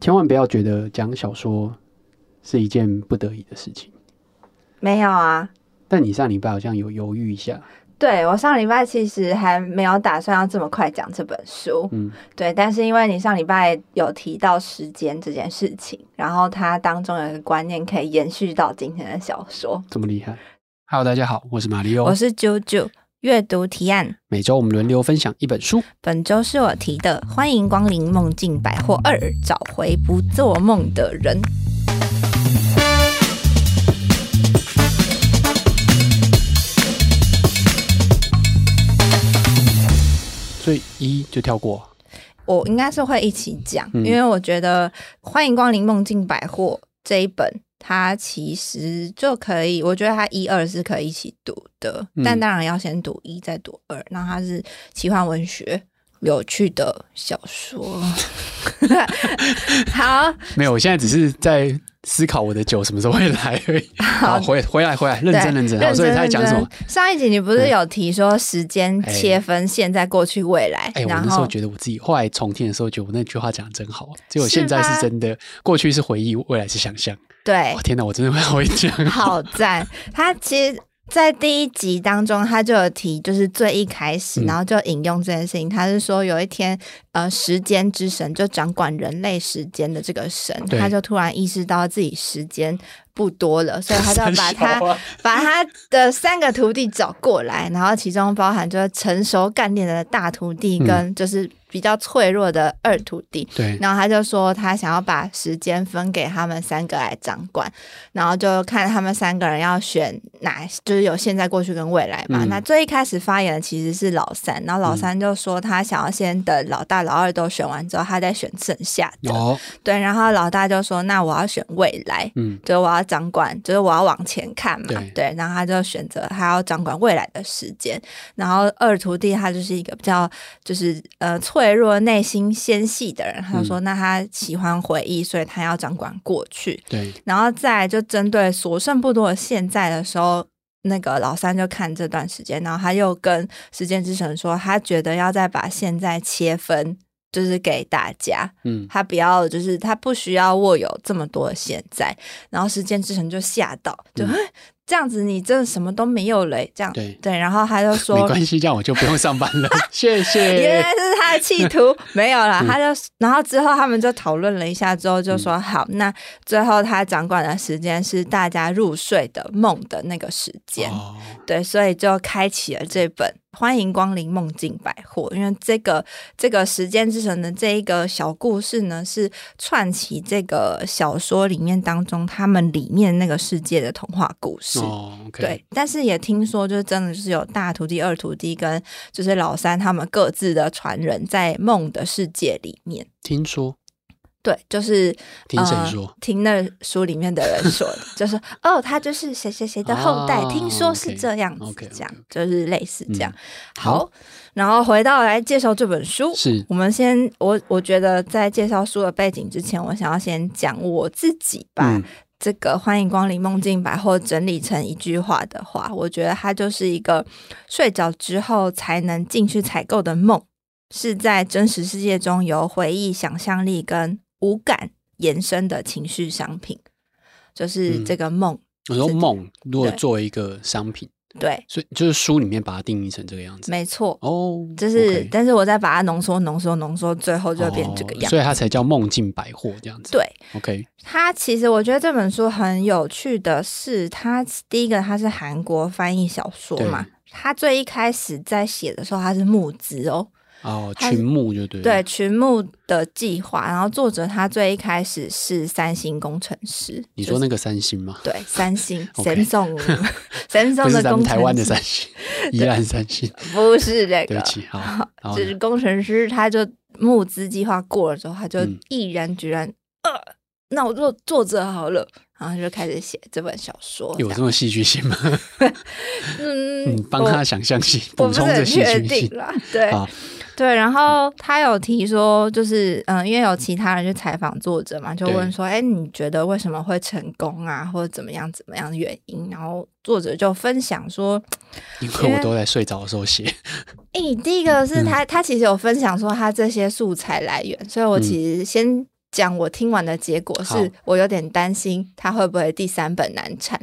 千万不要觉得讲小说是一件不得已的事情。没有啊，但你上礼拜好像有犹豫一下。对，我上礼拜其实还没有打算要这么快讲这本书，嗯，对，但是因为你上礼拜有提到时间这件事情，然后它当中有一个观念可以延续到今天的小说，这么厉害。Hello，大家好，我是马里奥，我是啾啾，阅读提案，每周我们轮流分享一本书，本周是我提的，欢迎光临梦境百货二，找回不做梦的人。所以一就跳过，我应该是会一起讲，嗯、因为我觉得《欢迎光临梦境百货》这一本，它其实就可以，我觉得它一二是可以一起读的，嗯、但当然要先读一再读二。那它是奇幻文学，有趣的小说。好，没有，我现在只是在。思考我的酒什么时候会来而已。好，回回来回来，认真认真。好，所以他在讲什么？上一集你不是有提说时间切分现在、过去、未来？哎，我那时候觉得我自己，后来重听的时候，觉得我那句话讲的真好。结果现在是真的，过去是回忆，未来是想象。对，天哪，我真的会会讲。好赞！他其实。在第一集当中，他就有提，就是最一开始，然后就引用这件事情。嗯、他是说，有一天，呃，时间之神就掌管人类时间的这个神，他就突然意识到自己时间不多了，所以他就把他、啊、把他的三个徒弟找过来，然后其中包含就是成熟干练的大徒弟跟就是。比较脆弱的二徒弟，对，然后他就说他想要把时间分给他们三个来掌管，然后就看他们三个人要选哪，就是有现在、过去跟未来嘛。嗯、那最一开始发言的其实是老三，然后老三就说他想要先等老大、老二都选完之后，他再选剩下的。哦，对，然后老大就说那我要选未来，嗯，就是我要掌管，就是我要往前看嘛，对，对，然后他就选择他要掌管未来的时间，然后二徒弟他就是一个比较就是呃错。脆弱、内心纤细的人，他就说：“那他喜欢回忆，所以他要掌管过去。”对，然后再就针对所剩不多的现在的时候，那个老三就看这段时间，然后他又跟时间之神说，他觉得要再把现在切分，就是给大家。嗯，他不要，就是他不需要握有这么多现在。然后时间之神就吓到，就。嗯这样子你真的什么都没有嘞，这样对对，然后他就说没关系，这样我就不用上班了，谢谢。原来是他的企图，没有啦，他就然后之后他们就讨论了一下，之后就说好，那最后他掌管的时间是大家入睡的梦的那个时间，对，所以就开启了这本。欢迎光临梦境百货，因为这个这个时间之神的这一个小故事呢，是串起这个小说里面当中他们里面那个世界的童话故事。哦 okay、对，但是也听说，就是真的就是有大徒弟、二徒弟跟就是老三他们各自的传人在梦的世界里面。听说。对，就是听谁说？呃、听那书里面的人说的，就是 哦，他就是谁谁谁的后代，哦、听说是这样子，这样 okay. 就是类似这样。嗯、好，好，然后回到来介绍这本书，是我们先我我觉得在介绍书的背景之前，我想要先讲我自己把这个欢迎光临梦境百货整理成一句话的话，我觉得它就是一个睡着之后才能进去采购的梦，是在真实世界中由回忆、想象力跟五感延伸的情绪商品，就是这个梦。嗯、我说梦，如果作为一个商品，对，所以就是书里面把它定义成这个样子，没错。哦，就是但是我再把它浓缩、浓缩、浓缩，最后就变这个样子，哦，所以它才叫梦境百货这样子。对，OK。它其实我觉得这本书很有趣的是，它第一个它是韩国翻译小说嘛，对它最一开始在写的时候它是募资哦。哦，群募就对，对群募的计划。然后作者他最一开始是三星工程师，你说那个三星吗？对，三星，Samsung，Samsung 的工程师，台湾的三星，宜兰三星，不是这个，对不起，好，就是工程师，他就募资计划过了之后，他就毅然决然，呃，那我做作者好了，然后就开始写这本小说。有这么戏剧性吗？嗯，帮他想象性补充这戏剧性啦，对。对，然后他有提说，就是嗯，因为有其他人去采访作者嘛，就问说，哎，你觉得为什么会成功啊，或者怎么样怎么样的原因？然后作者就分享说，因为我都在睡着的时候写。哎，第一个是他，嗯、他其实有分享说他这些素材来源，所以我其实先讲我听完的结果，是我有点担心他会不会第三本难产。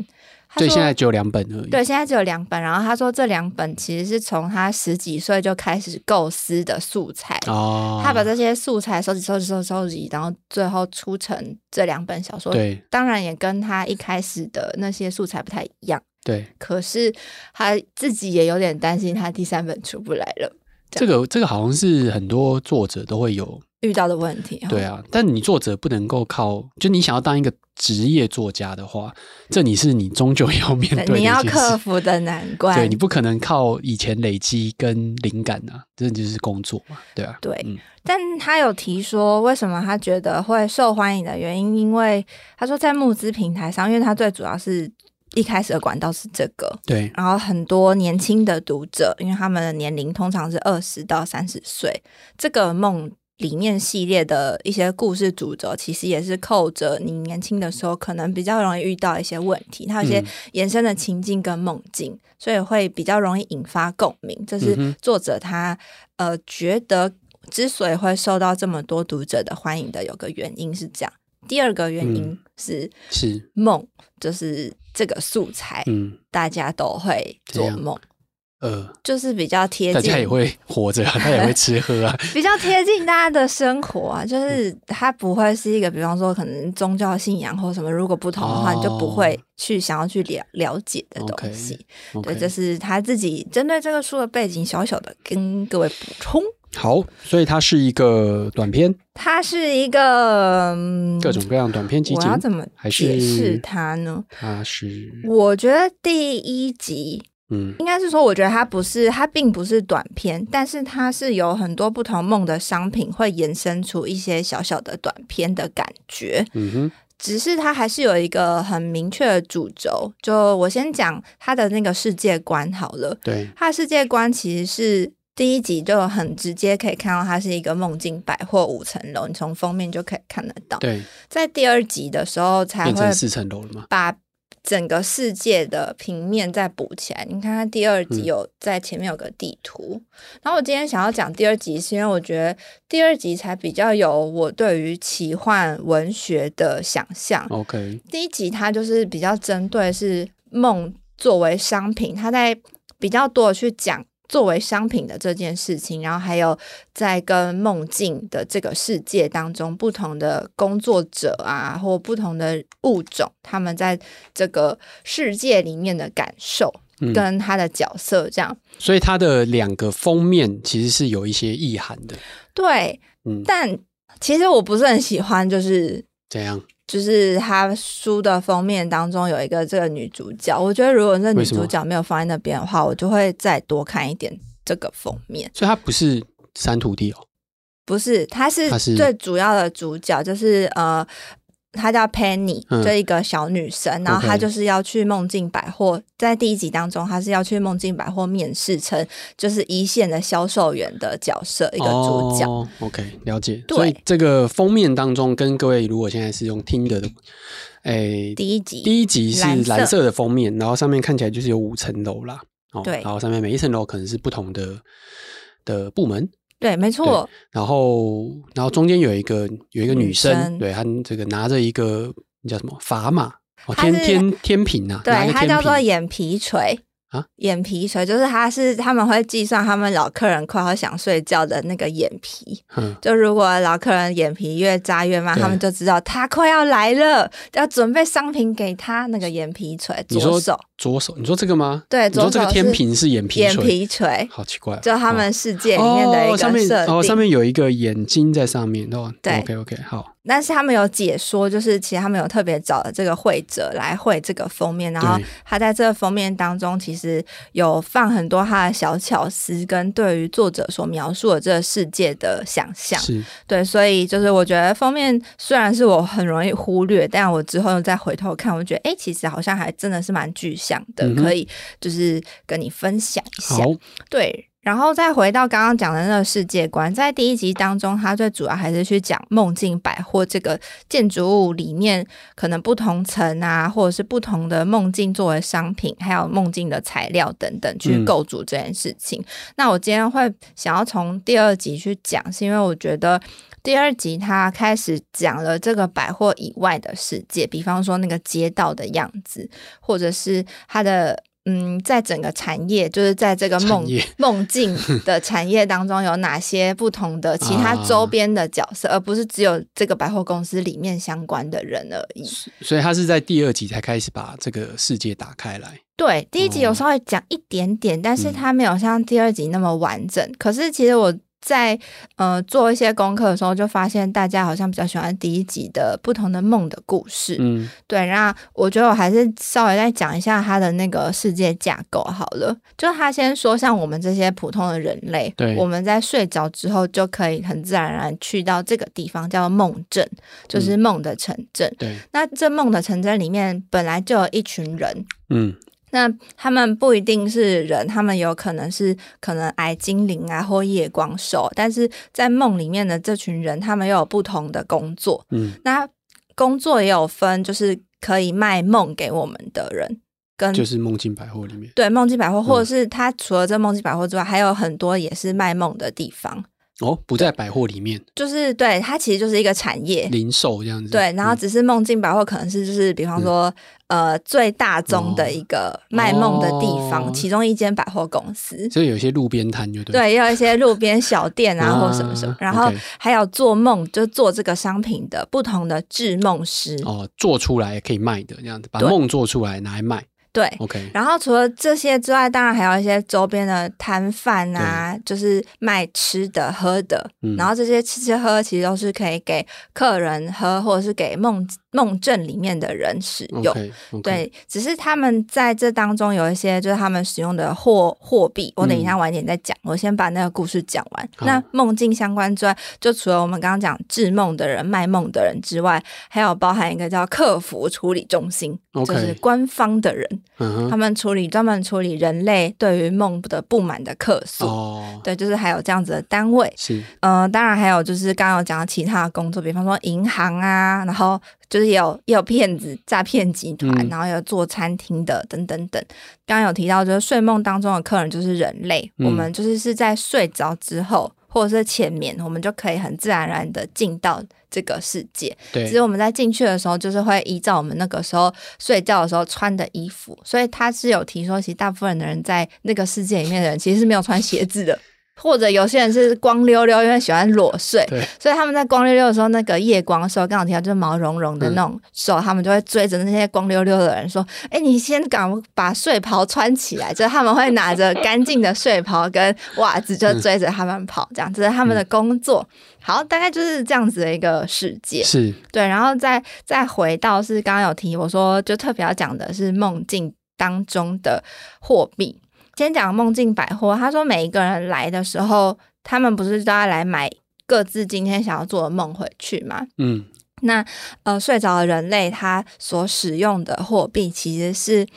对，现在只有两本而已。对，现在只有两本。然后他说，这两本其实是从他十几岁就开始构思的素材。哦。他把这些素材收集、收集、收集、收集，然后最后出成这两本小说。对。当然也跟他一开始的那些素材不太一样。对。可是他自己也有点担心，他第三本出不来了。这个这个好像是很多作者都会有遇到的问题。对啊，但你作者不能够靠，就你想要当一个职业作家的话，这你是你终究要面对的，你要克服的难关。对，你不可能靠以前累积跟灵感啊，这就是工作嘛，对啊。对，嗯，但他有提说，为什么他觉得会受欢迎的原因，因为他说在募资平台上，因为他最主要是。一开始的管道是这个，对，然后很多年轻的读者，因为他们的年龄通常是二十到三十岁，这个梦里面系列的一些故事主轴，其实也是扣着你年轻的时候可能比较容易遇到一些问题，它有些延伸的情境跟梦境，嗯，所以会比较容易引发共鸣。这是作者他呃觉得之所以会受到这么多读者的欢迎的有个原因是这样，第二个原因是，嗯，是梦，就是。这个素材，嗯，大家都会做梦，呃，就是比较贴近，大家也会活着，他也会吃喝啊，比较贴近大家的生活啊。就是他不会是一个，比方说可能宗教信仰或什么，如果不同的话，哦、你就不会去想要去了了解的东西。Okay, okay. 对，这是他自己针对这个书的背景，小小的跟各位补充。好，所以它是一个短片，它是一个、嗯、各种各样短片集。我要怎么解释它呢？它是，我觉得第一集，嗯，应该是说，我觉得它不是，它并不是短片，但是它是有很多不同梦的商品，会延伸出一些小小的短片的感觉。嗯哼，只是它还是有一个很明确的主轴。就我先讲它的那个世界观好了。对，它的世界观其实是。第一集就很直接可以看到它是一个梦境百货五层楼，你从封面就可以看得到。对，在第二集的时候才会四层楼了吗？把整个世界的平面再补起来。你看看第二集有在前面有个地图。嗯。然后我今天想要讲第二集，是因为我觉得第二集才比较有我对于奇幻文学的想象。OK，第一集它就是比较针对是梦作为商品，它在比较多的去讲。作为商品的这件事情，然后还有在跟梦境的这个世界当中，不同的工作者啊，或不同的物种，他们在这个世界里面的感受，跟他的角色这样。嗯，所以他的两个封面其实是有一些意涵的。对，嗯，但其实我不是很喜欢，就是怎样。就是他书的封面当中有一个这个女主角，我觉得如果这女主角没有放在那边的话，我就会再多看一点这个封面。所以她不是三徒弟哦，不是，她是最主要的主角，就是呃。她叫 Penny，这一个小女生，嗯、然后她就是要去梦境百货，在第一集当中，她是要去梦境百货面试成就是一线的销售员的角色，一个主角。哦、OK，了解。所以这个封面当中，跟各位如果现在是用听的，哎，第一集，第一集是蓝色的封面，然后上面看起来就是有五层楼啦。哦，对，然后上面每一层楼可能是不同的的部门。对，没错。然后，然后中间有一个有一个女生，女生对，她这个拿着一个叫什么砝码，天天天平啊，对，它叫做眼皮锤。啊，眼皮锤就是他是他们会计算他们老客人快要想睡觉的那个眼皮，嗯，就如果老客人眼皮越扎越慢，他们就知道他快要来了，要准备商品给他那个眼皮锤。左手，左手，你说这个吗？对，左手这个天平是眼皮眼皮垂，好奇怪，就他们世界里面的一个设定，哦，上面有一个眼睛在上面，哦，对，OK OK，好。但是他们有解说，就是其实他们有特别找了这个绘者来绘这个封面，然后他在这个封面当中，其实有放很多他的小巧思，跟对于作者所描述的这个世界的想象。是，对，所以就是我觉得封面虽然是我很容易忽略，但我之后又再回头看，我觉得哎、欸，其实好像还真的是蛮具象的，嗯，可以就是跟你分享一下。对。然后再回到刚刚讲的那个世界观，在第一集当中，它最主要还是去讲梦境百货这个建筑物里面可能不同层啊，或者是不同的梦境作为商品，还有梦境的材料等等去构筑这件事情。嗯。那我今天会想要从第二集去讲，是因为我觉得第二集他开始讲了这个百货以外的世界，比方说那个街道的样子，或者是他的。嗯，在整个产业，就是在这个梦 梦境的产业当中，有哪些不同的其他周边的角色，啊、而不是只有这个百货公司里面相关的人而已。所以他是在第二集才开始把这个世界打开来。对，第一集有稍微讲一点点，哦、但是他没有像第二集那么完整。嗯、可是其实我。在呃做一些功课的时候，就发现大家好像比较喜欢第一集的不同的梦的故事。嗯，对。那我觉得我还是稍微再讲一下他的那个世界架构好了。就他先说，像我们这些普通的人类，对，我们在睡着之后就可以很自然而然去到这个地方，叫梦镇，就是梦的城镇。对、嗯。那这梦的城镇里面本来就有一群人。嗯。那他们不一定是人，他们有可能是可能矮精灵啊，或夜光兽。但是在梦里面的这群人，他们又有不同的工作。嗯，那工作也有分，就是可以卖梦给我们的人，跟就是梦境百货里面。对，梦境百货，或者是他除了这梦境百货之外，还有很多也是卖梦的地方。哦，不在百货里面，就是对它其实就是一个产业，零售这样子。对，然后只是梦境百货可能是就是比方说、嗯、呃最大宗的一个卖梦的地方，哦、其中一间百货公司。所以有一些路边摊就对，对，也有一些路边小店啊，或什么什么。然后还有做梦，就做这个商品的不同的制梦师哦，做出来可以卖的这样子，把梦做出来拿来卖。对，OK。然后除了这些之外，当然还有一些周边的摊贩啊，就是卖吃的喝的。嗯、然后这些吃吃喝喝其实都是可以给客人喝，或者是给梦梦镇里面的人使用。Okay, okay. 对，只是他们在这当中有一些就是他们使用的货货币，我等一下晚点再讲。嗯、我先把那个故事讲完。那梦境相关之外，就除了我们刚刚讲制梦的人、卖梦的人之外，还有包含一个叫客服处理中心就是官方的人。Uh. 他们处理专门处理人类对于梦的不满的客诉，oh. 对，就是还有这样子的单位。是，嗯、呃，当然还有就是刚刚有讲到其他的工作，比方说银行啊，然后就是也有也有骗子诈骗集团，嗯、然后有做餐厅的等等等。刚刚有提到，就是睡梦当中的客人就是人类，嗯、我们就是是在睡着之后。或者是浅眠，我们就可以很自然而然的进到这个世界。对，只是我们在进去的时候，就是会依照我们那个时候睡觉的时候穿的衣服。所以他是有提说，其实大部分的人在那个世界里面的人，其实是没有穿鞋子的。或者有些人是光溜溜，因为喜欢裸睡，所以他们在光溜溜的时候，那个夜光时候刚好提到就是毛茸茸的那种手，嗯、他们就会追着那些光溜溜的人说：“哎、欸，你先赶把睡袍穿起来。”就他们会拿着干净的睡袍跟袜子，就追着他们跑，这样这是他们的工作。嗯、好，大概就是这样子的一个世界。是对，然后再再回到是刚刚有提我说，就特别要讲的是梦境当中的货币。先讲梦境百货，他说每一个人来的时候，他们不是都要来买各自今天想要做的梦回去吗？嗯，那呃睡着的人类他所使用的货币其实是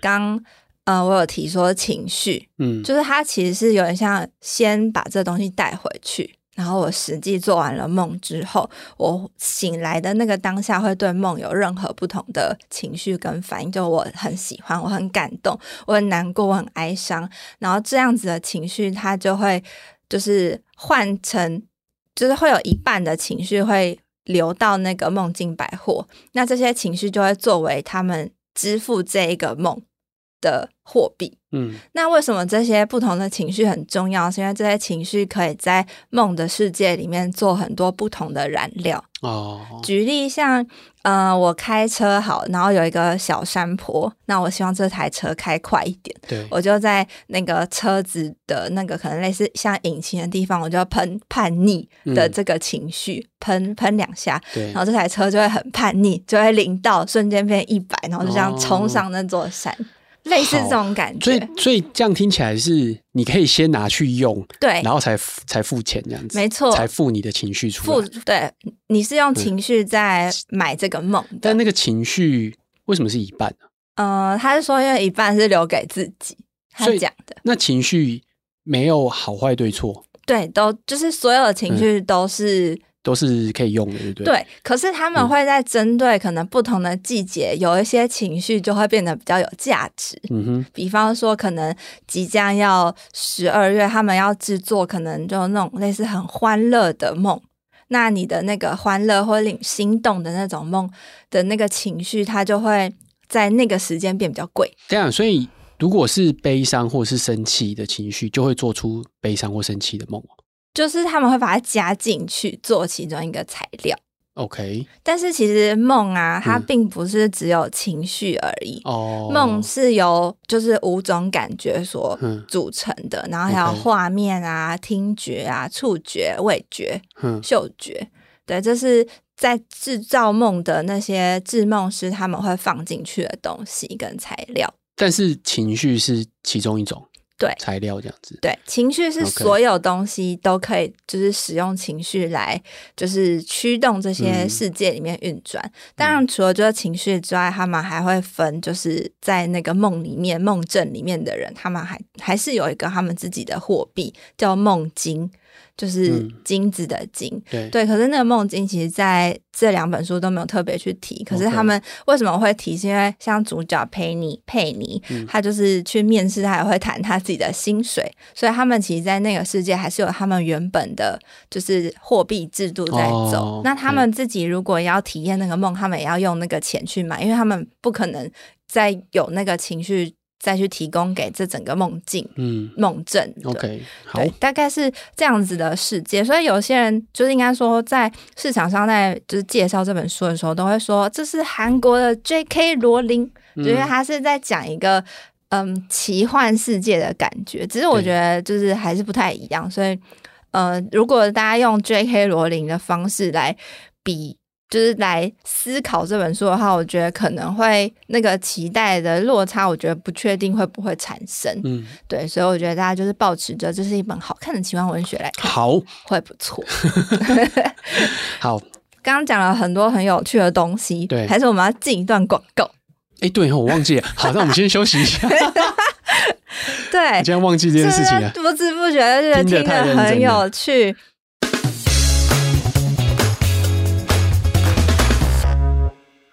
刚呃我有提说情绪，嗯，就是他其实是有点像先把这东西带回去。然后我实际做完了梦之后，我醒来的那个当下会对梦有任何不同的情绪跟反应，就我很喜欢，我很感动，我很难过，我很哀伤，然后这样子的情绪，它就会就是换成，就是会有一半的情绪会流到那个梦境百货，那这些情绪就会作为他们支付这一个梦的货币。嗯，那为什么这些不同的情绪很重要？是因为这些情绪可以在梦的世界里面做很多不同的燃料。哦，举例像，呃，我开车好，然后有一个小山坡，那我希望这台车开快一点。对，我就在那个车子的那个可能类似像引擎的地方，我就喷叛逆的这个情绪，喷喷两下，对，然后这台车就会很叛逆，就会零到瞬间变一百，然后就这样冲上那座山。哦类似这种感觉，所以所以这样听起来是你可以先拿去用，对，然后才才付钱这样子，没错，才付你的情绪出来。付，对，你是用情绪在买这个梦，但那个情绪为什么是一半呢？呃，他是说因为一半是留给自己，他讲的。那情绪没有好坏对错，对，都就是所有的情绪都是。嗯都是可以用的，对不对？对，可是他们会在针对可能不同的季节，嗯、有一些情绪就会变得比较有价值。嗯哼，比方说，可能即将要十二月，他们要制作可能就那种类似很欢乐的梦，那你的那个欢乐或令心动的那种梦的那个情绪，它就会在那个时间变比较贵。这样，所以如果是悲伤或是生气的情绪，就会做出悲伤或生气的梦。就是他们会把它加进去做其中一个材料。OK，但是其实梦啊，它并不是只有情绪而已。哦、嗯，梦是由就是五种感觉所组成的，嗯、然后还有画面啊、okay、听觉啊、触觉、味觉、嗯、嗅觉。对，这是在制造梦的那些制梦师他们会放进去的东西跟材料。但是情绪是其中一种。对，材料这样子。对，情绪是所有东西都可以，就是使用情绪来，就是驱动这些世界里面运转。嗯、当然，除了就是情绪之外，他们还会分，就是在那个梦里面、梦镇里面的人，他们还还是有一个他们自己的货币，叫梦金。就是金子的金，嗯、对对，可是那个梦境其实在这两本书都没有特别去提。可是他们为什么会提？是因为像主角佩妮佩妮，嗯、他就是去面试，他也会谈他自己的薪水，所以他们其实，在那个世界还是有他们原本的，就是货币制度在走。哦、那他们自己如果要体验那个梦，他们也要用那个钱去买，因为他们不可能再有那个情绪。再去提供给这整个梦境、嗯，梦镇，OK，好，对，大概是这样子的世界。所以有些人就是应该说，在市场上在就是介绍这本书的时候，都会说这是韩国的 J.K. 罗琳，觉得他是在讲一个嗯奇幻世界的感觉。只是我觉得就是还是不太一样。所以呃，如果大家用 J.K. 罗琳的方式来比。就是来思考这本书的话，我觉得可能会那个期待的落差，我觉得不确定会不会产生。嗯，对，所以我觉得大家就是抱持着这是一本好看的奇幻文学来看，好，会不错。好，刚刚讲了很多很有趣的东西，对，还是我们要进一段广告？哎、欸，对，我忘记了。好，那我们先休息一下。对，你竟然忘记这件事情了，不知不觉就觉得听得很有趣。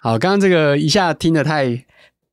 好，刚刚这个一下听得太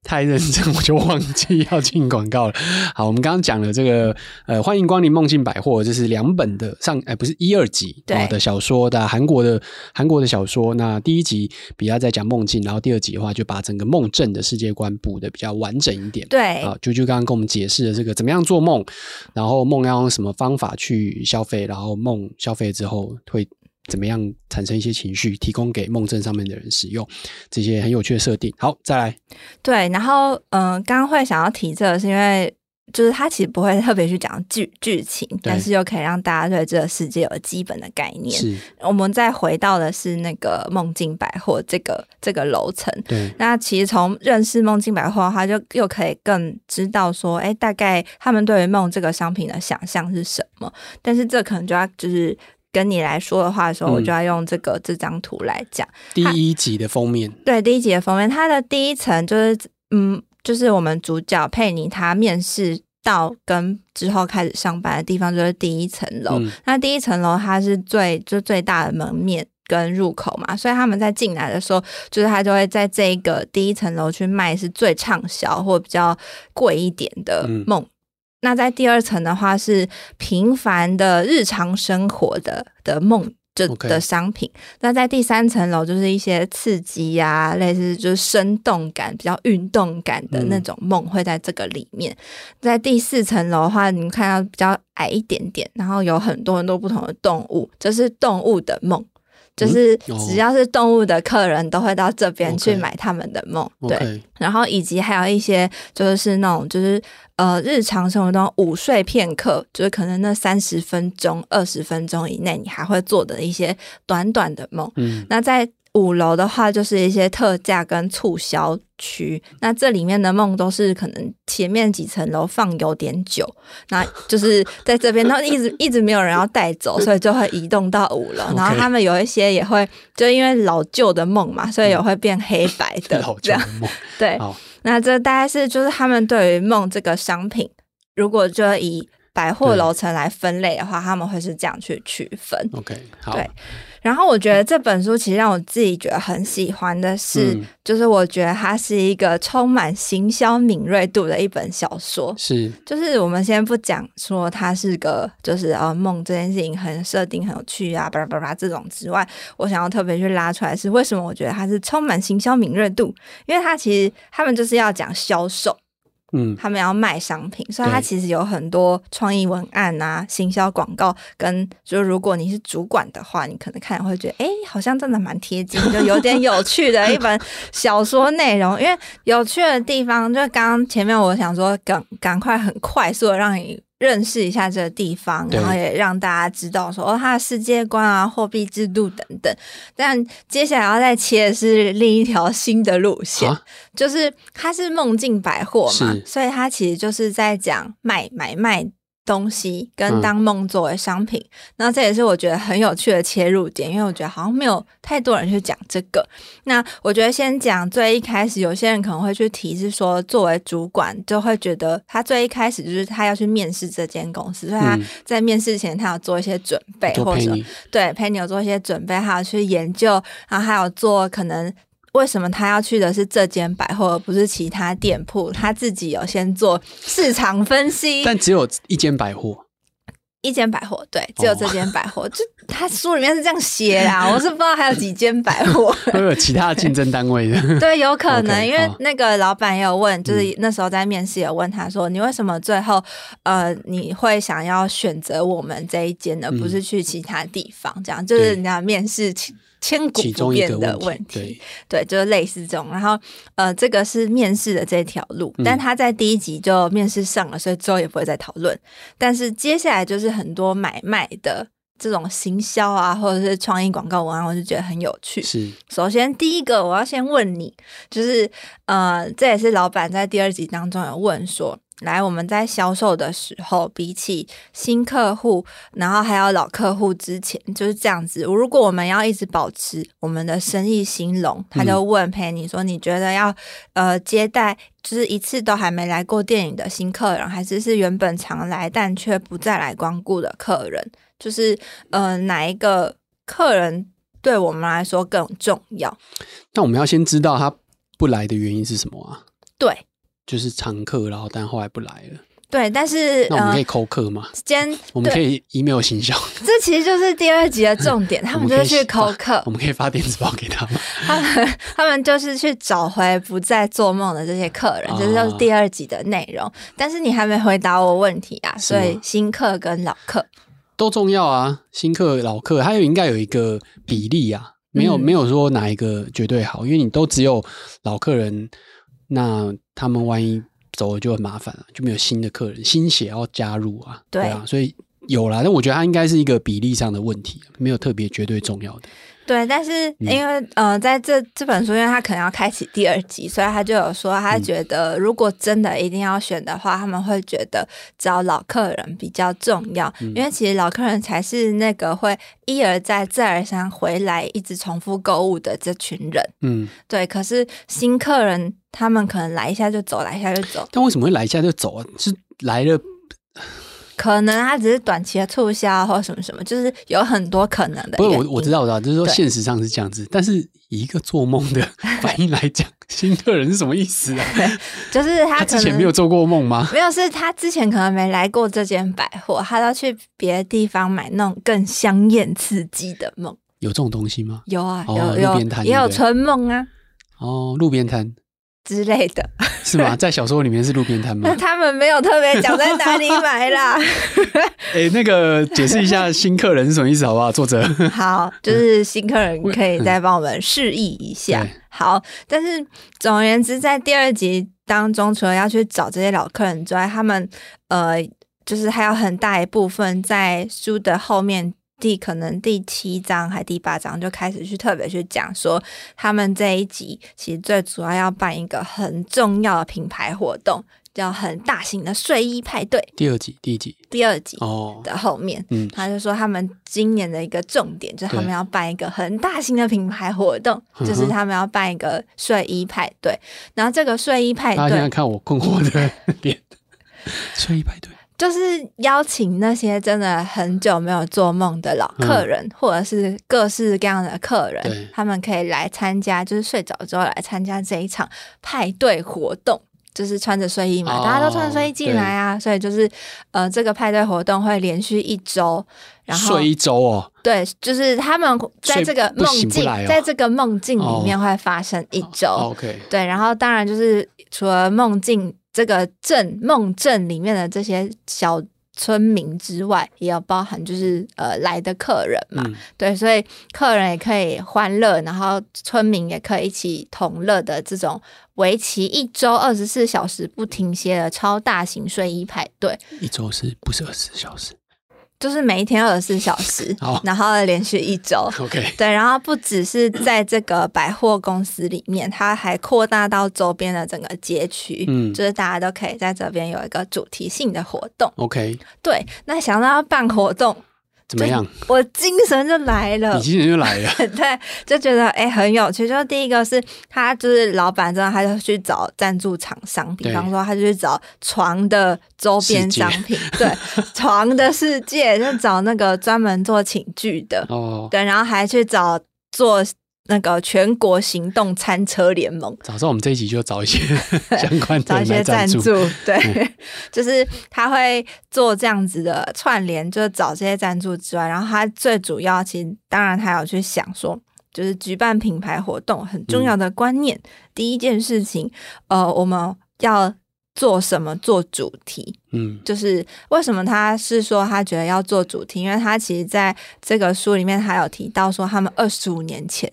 太认真，我就忘记要进广告了。好，我们刚刚讲了这个，呃，欢迎光临梦境百货，这是两本的上，哎、呃，不是一二集对的小说的韩国的韩国的小说。那第一集比较在讲梦境，然后第二集的话就把整个梦镇的世界观补的比较完整一点。对，啊，就就刚刚跟我们解释了这个怎么样做梦，然后梦要用什么方法去消费，然后梦消费之后会。怎么样产生一些情绪，提供给梦镇上面的人使用，这些很有趣的设定。好，再来。对，然后嗯，刚刚会想要提这个，是因为就是他其实不会特别去讲剧剧情，但是又可以让大家对这个世界有基本的概念。是，我们再回到的是那个梦境百货这个这个楼层。对，那其实从认识梦境百货的话，就又可以更知道说，哎，大概他们对于梦这个商品的想象是什么。但是这可能就要就是。跟你来说的话的时候，我就要用这个、嗯、这张图来讲。第一集的封面，对，第一集的封面，它的第一层就是，嗯，就是我们主角佩妮她面试到跟之后开始上班的地方，就是第一层楼。嗯、那第一层楼它是最就最大的门面跟入口嘛，所以他们在进来的时候，就是他就会在这一个第一层楼去卖是最畅销或比较贵一点的梦。嗯那在第二层的话是平凡的日常生活的的梦，这的商品。那在第三层楼就是一些刺激呀、啊，类似就是生动感、比较运动感的那种梦会在这个里面。嗯、在第四层楼的话，你们看到比较矮一点点，然后有很多很多不同的动物，这、就是动物的梦。就是只要是动物的客人都会到这边去买他们的梦.对，Okay. 然后以及还有一些就是那种就是呃日常生活中午睡片刻，就是可能那三十分钟、二十分钟以内你还会做的一些短短的梦，嗯，那在。五楼的话，就是一些特价跟促销区。那这里面的梦都是可能前面几层楼放有点久，那就是在这边，然后一直一直没有人要带走，所以就会移动到五楼。然后他们有一些也会，就因为老旧的梦嘛，所以也会变黑白的 这样。对，那这大概是就是他们对于梦这个商品，如果就以百货楼层来分类的话，他们会是这样去区分。OK，好。对。然后我觉得这本书其实让我自己觉得很喜欢的是，嗯、就是我觉得它是一个充满行销敏锐度的一本小说。是，就是我们先不讲说它是个就是呃梦这件事情很设定很有趣啊，巴拉巴拉这种之外，我想要特别去拉出来是为什么我觉得它是充满行销敏锐度，因为它其实他们就是要讲销售。嗯，他们要卖商品，所以它其实有很多创意文案啊、行销广告，跟就如果你是主管的话，你可能看会觉得，哎、欸，好像真的蛮贴近，就有点有趣的 一本小说内容。因为有趣的地方，就刚刚前面我想说，赶赶快很快速的让你。认识一下这个地方，然后也让大家知道说哦，它的世界观啊、货币制度等等。但接下来要再切的是另一条新的路线，啊、就是它是梦境百货嘛，所以它其实就是在讲卖买卖。东西跟当梦作为商品，那、嗯、这也是我觉得很有趣的切入点，因为我觉得好像没有太多人去讲这个。那我觉得先讲最一开始，有些人可能会去提是说，作为主管就会觉得他最一开始就是他要去面试这间公司，所以他在面试前他要做一些准备，嗯、或者对陪你有做一些准备，还有去研究，然后还有做可能。为什么他要去的是这间百货，而不是其他店铺？他自己有先做市场分析，但只有一间百货，一间百货，对，只有这间百货。哦、就他书里面是这样写啦，我是不知道还有几间百货，会有其他竞争单位的。对，有可能，okay, 因为那个老板也有问，就是那时候在面试有问他说：“嗯、你为什么最后呃你会想要选择我们这一间，而不是去其他地方？”这样就是人家面试。千古不变的问题，对，对，就是类似这种。然后，呃，这个是面试的这条路，但他在第一集就面试上了，所以之后也不会再讨论。但是接下来就是很多买卖的这种行销啊，或者是创意广告文案，我就觉得很有趣。是，首先第一个我要先问你，就是呃，这也是老板在第二集当中有问说。来，我们在销售的时候，比起新客户，然后还有老客户之前就是这样子。如果我们要一直保持我们的生意兴隆，他就问陪你说：“你觉得要呃接待就是一次都还没来过电影的新客人，还是是原本常来但却不再来光顾的客人？就是呃哪一个客人对我们来说更重要？”那我们要先知道他不来的原因是什么啊？对。就是常客，然后但后来不来了。对，但是那我们可以扣客吗？先、呃，我们可以 email 行销。这其实就是第二集的重点，他们就是去扣客。我们可以发电子报给他 们。他们他们就是去找回不再做梦的这些客人，这、就是第二集的内容。啊、但是你还没回答我问题啊，所以新客跟老客都重要啊。新客、老客，还有应该有一个比例啊，没有、嗯、没有说哪一个绝对好，因为你都只有老客人。那他们万一走了就很麻烦了，就没有新的客人，新血要加入啊，对，对啊，所以有啦，但我觉得它应该是一个比例上的问题，没有特别绝对重要的。对，但是因为、嗯、呃，在这这本书，因为他可能要开启第二集，所以他就有说，他觉得如果真的一定要选的话，嗯、他们会觉得找老客人比较重要，嗯、因为其实老客人才是那个会一而再、再而三回来、一直重复购物的这群人。嗯，对。可是新客人他们可能来一下就走，来一下就走。但为什么会来一下就走啊？是来了。可能他只是短期的促销或什么什么，就是有很多可能的。不是我我知道，我知道，就是说现实上是这样子。但是以一个做梦的反应来讲，新客人是什么意思啊？就是他，他之前没有做过梦吗？没有，是他之前可能没来过这间百货，他要去别的地方买那种更香艳刺激的梦。有这种东西吗？有啊，哦、有有，也有春梦啊。哦，路边摊。之类的，是吗？在小说里面是路边摊吗？那 他们没有特别讲在哪里买啦。哎、欸，那个解释一下新客人是什么意思好不好？作者好，就是新客人可以再帮我们示意一下。嗯、好，但是总而言之，在第二集当中，除了要去找这些老客人之外，他们呃，就是还有很大一部分在书的后面。第可能第七章还第八章就开始去特别去讲说，他们这一集其实最主要要办一个很重要的品牌活动，叫很大型的睡衣派对。第二集，第一集，第二集哦的后面，哦、嗯，他就说他们今年的一个重点就是他们要办一个很大型的品牌活动，就是他们要办一个睡衣派对。然后这个睡衣派对，大家现在看我困惑的 脸，睡衣派对。就是邀请那些真的很久没有做梦的老客人，嗯、或者是各式各样的客人，他们可以来参加，就是睡着之后来参加这一场派对活动。就是穿着睡衣嘛，哦、大家都穿着睡衣进来啊，所以就是呃，这个派对活动会连续一周，然后睡一周哦。对，就是他们在这个梦境，哦、在这个梦境里面会发生一周。哦、OK，对，然后当然就是除了梦境这个镇梦镇里面的这些小。村民之外，也要包含就是呃来的客人嘛，嗯、对，所以客人也可以欢乐，然后村民也可以一起同乐的这种为期一周二十四小时不停歇的超大型睡衣派对。一周是不是二十四小时？就是每一天二十四小时，好。然后连续一周，OK，对，然后不只是在这个百货公司里面，它还扩大到周边的整个街区，嗯，就是大家都可以在这边有一个主题性的活动，OK，对，那想到要办活动。怎么样？我精神就来了，你精神就来了。对，就觉得哎、欸、很有趣。就第一个是他就是老板之后，他就去找赞助厂商，比方说他就去找床的周边商品，对，床的世界就找那个专门做寝具的哦，对，然后还去找做。那个全国行动餐车联盟，早知道我们这一集就找一些 相关的，找一些赞助，对，嗯、就是他会做这样子的串联，就是找这些赞助之外，然后他最主要，其实当然他有去想说，就是举办品牌活动很重要的观念，嗯、第一件事情，呃，我们要做什么？做主题，嗯，就是为什么他是说他觉得要做主题？因为他其实在这个书里面还有提到说，他们二十五年前。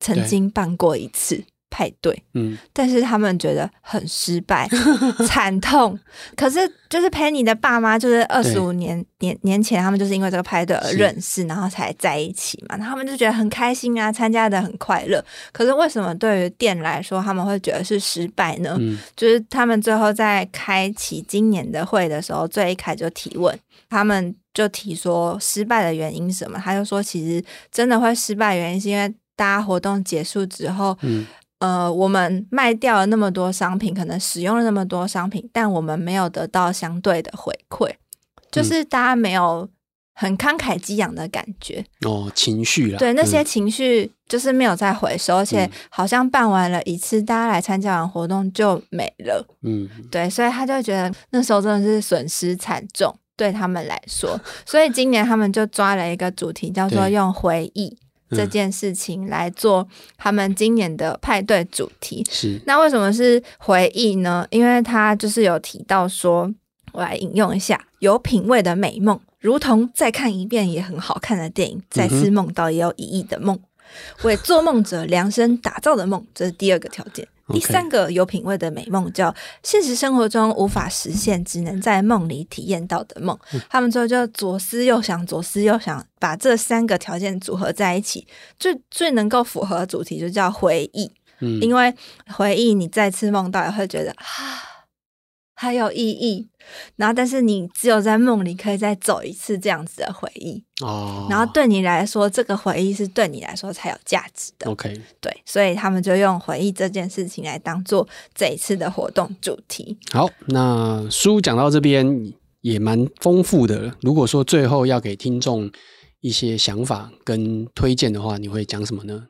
曾经办过一次派对，嗯，但是他们觉得很失败，惨痛。可是就是 Penny 的爸妈，就是二十五年年年前，他们就是因为这个派对而认识，然后才在一起嘛。他们就觉得很开心啊，参加的很快乐。可是为什么对于店来说，他们会觉得是失败呢？嗯，就是他们最后在开启今年的会的时候，最一开始就提问，他们就提说失败的原因是什么？他就说，其实真的会失败原因是因为。大家活动结束之后，嗯，呃，我们卖掉了那么多商品，可能使用了那么多商品，但我们没有得到相对的回馈，就是大家没有很慷慨激昂的感觉。哦，情绪啦，对，那些情绪就是没有再回收，嗯、而且好像办完了一次，大家来参加完活动就没了，嗯，对，所以他就觉得那时候真的是损失惨重，对他们来说，所以今年他们就抓了一个主题，叫做用回忆。这件事情来做他们今年的派对主题。是，那为什么是回忆呢？因为他就是有提到说，我来引用一下：有品味的美梦，如同再看一遍也很好看的电影，再次梦到也有意义的梦，为做梦者量身打造的梦，这是第二个条件。第三个有品味的美梦叫现实生活中无法实现，只能在梦里体验到的梦。他们最后就左思右想，左思右想，把这三个条件组合在一起，最最能够符合主题就叫回忆。嗯，因为回忆你再次梦到也会觉得啊。还有意义，然后但是你只有在梦里可以再走一次这样子的回忆哦，然后对你来说，这个回忆是对你来说才有价值的。OK，对，所以他们就用回忆这件事情来当做这一次的活动主题。好，那书讲到这边也蛮丰富的。如果说最后要给听众一些想法跟推荐的话，你会讲什么呢？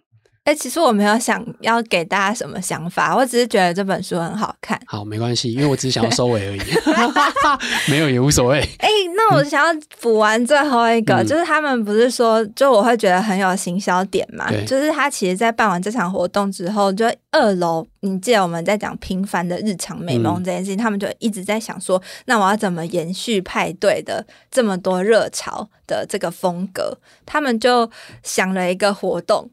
哎、欸，其实我没有想要给大家什么想法，我只是觉得这本书很好看。好，没关系，因为我只是想要收尾而已，没有也无所谓。哎、欸，那我想要补完最后一个，嗯、就是他们不是说，就我会觉得很有行销点嘛，对就是他其实，在办完这场活动之后，就二楼，你记得我们在讲平凡的日常美梦这件事情，嗯、他们就一直在想说，那我要怎么延续派对的这么多热潮的这个风格？他们就想了一个活动。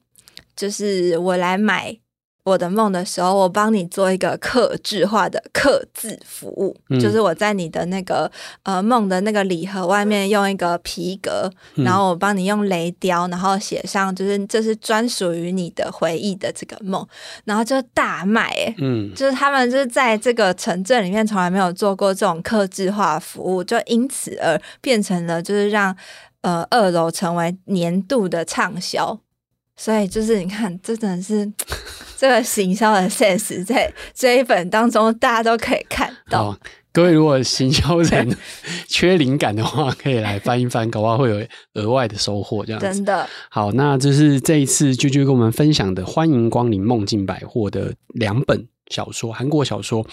就是我来买我的梦的时候，我帮你做一个刻制化的客制服务。嗯、就是我在你的那个呃梦的那个礼盒外面用一个皮革，嗯、然后我帮你用雷雕，然后写上就是这是专属于你的回忆的这个梦，然后就大卖。嗯，就是他们就是在这个城镇里面从来没有做过这种刻制化服务，就因此而变成了就是让呃二楼成为年度的畅销。所以就是你看，这真的是 这个行销的 sense，在这一本当中，大家都可以看到。各位如果行销人缺灵感的话，可以来翻一翻，搞不好会有额外的收获。这样子真的好，那这是这一次啾啾跟我们分享的《欢迎光临梦境百货》的两本小说，韩国小说。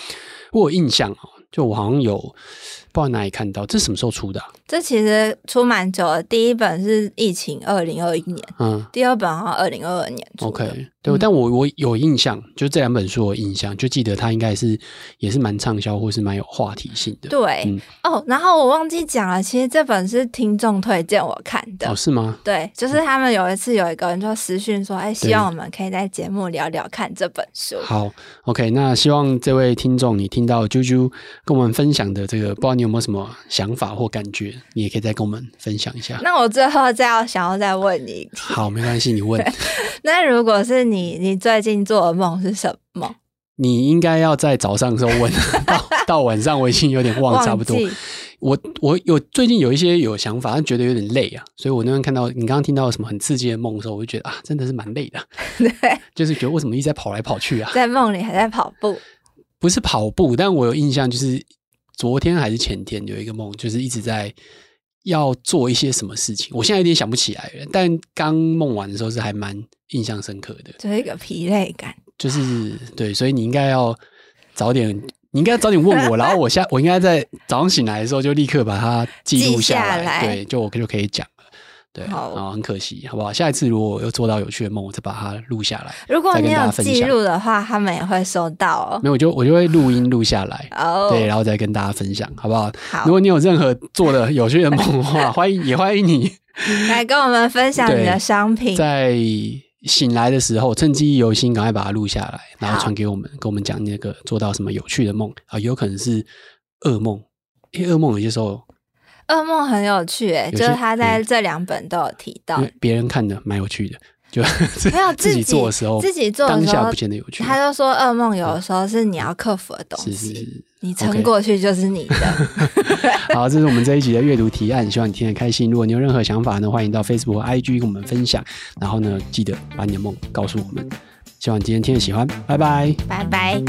我有印象就我好像有不知道哪里看到，这是什么时候出的啊？这其实出蛮久了，第一本是疫情二零二一年，嗯，第二本好像二零二二年。OK，对，嗯、但我我有印象，就这两本书我有印象，就记得它应该是也是蛮畅销或是蛮有话题性的。对，嗯、哦，然后我忘记讲了，其实这本是听众推荐我看的。哦，是吗？对，就是他们有一次有一个人就私讯说，哎、欸，希望我们可以在节目聊聊看这本书。好，OK，那希望这位听众你听到啾啾跟我们分享的这个，不知道你有没有什么想法或感觉，你也可以再跟我们。分享一下。那我最后再要想要再问你。好，没关系，你问。那如果是你，你你最近做的梦是什么？你应该要在早上的时候问，到到晚上我已经有点忘了，差不多。我我有最近有一些有想法，但觉得有点累啊，所以我那天看到你刚刚听到什么很刺激的梦的时候，我就觉得啊，真的是蛮累的。对，就是觉得为什么一直在跑来跑去啊？在梦里还在跑步？不是跑步，但我有印象，就是昨天还是前天有一个梦，就是一直在。要做一些什么事情，我现在有点想不起来了。但刚梦完的时候是还蛮印象深刻的，就是一个疲累感。就是对，所以你应该要早点，你应该早点问我，然后我下我应该在早上醒来的时候就立刻把它记录下来，下来对，就我就可以讲。对，好，很可惜，好不好？下一次如果又做到有趣的梦，我再把它录下来。如果你有记录的话，他们也会收到哦。没有，我就我就会录音录下来，哦，对，然后再跟大家分享，好不好？好。如果你有任何做的有趣的梦的话，欢迎也欢迎你 来跟我们分享你的商品。在醒来的时候，趁记忆犹新，赶快把它录下来，然后传给我们，跟我们讲那个做到什么有趣的梦啊？有可能是噩梦，因为噩梦有些时候。噩梦很有趣，欸，哎，就是他在这两本都有提到，别人看的蛮有趣的，就 没有自己做的时候，自己做的时候当下不见得有趣。他就说，噩梦有的时候是你要克服的东西，是是是，你撑过去就是你的。好，这是我们这一集的阅读提案，希望你听得开心。如果你有任何想法呢，欢迎到 Facebook 和 IG 跟我们分享。然后呢，记得把你的梦告诉我们。希望你今天听得喜欢，拜拜，拜拜。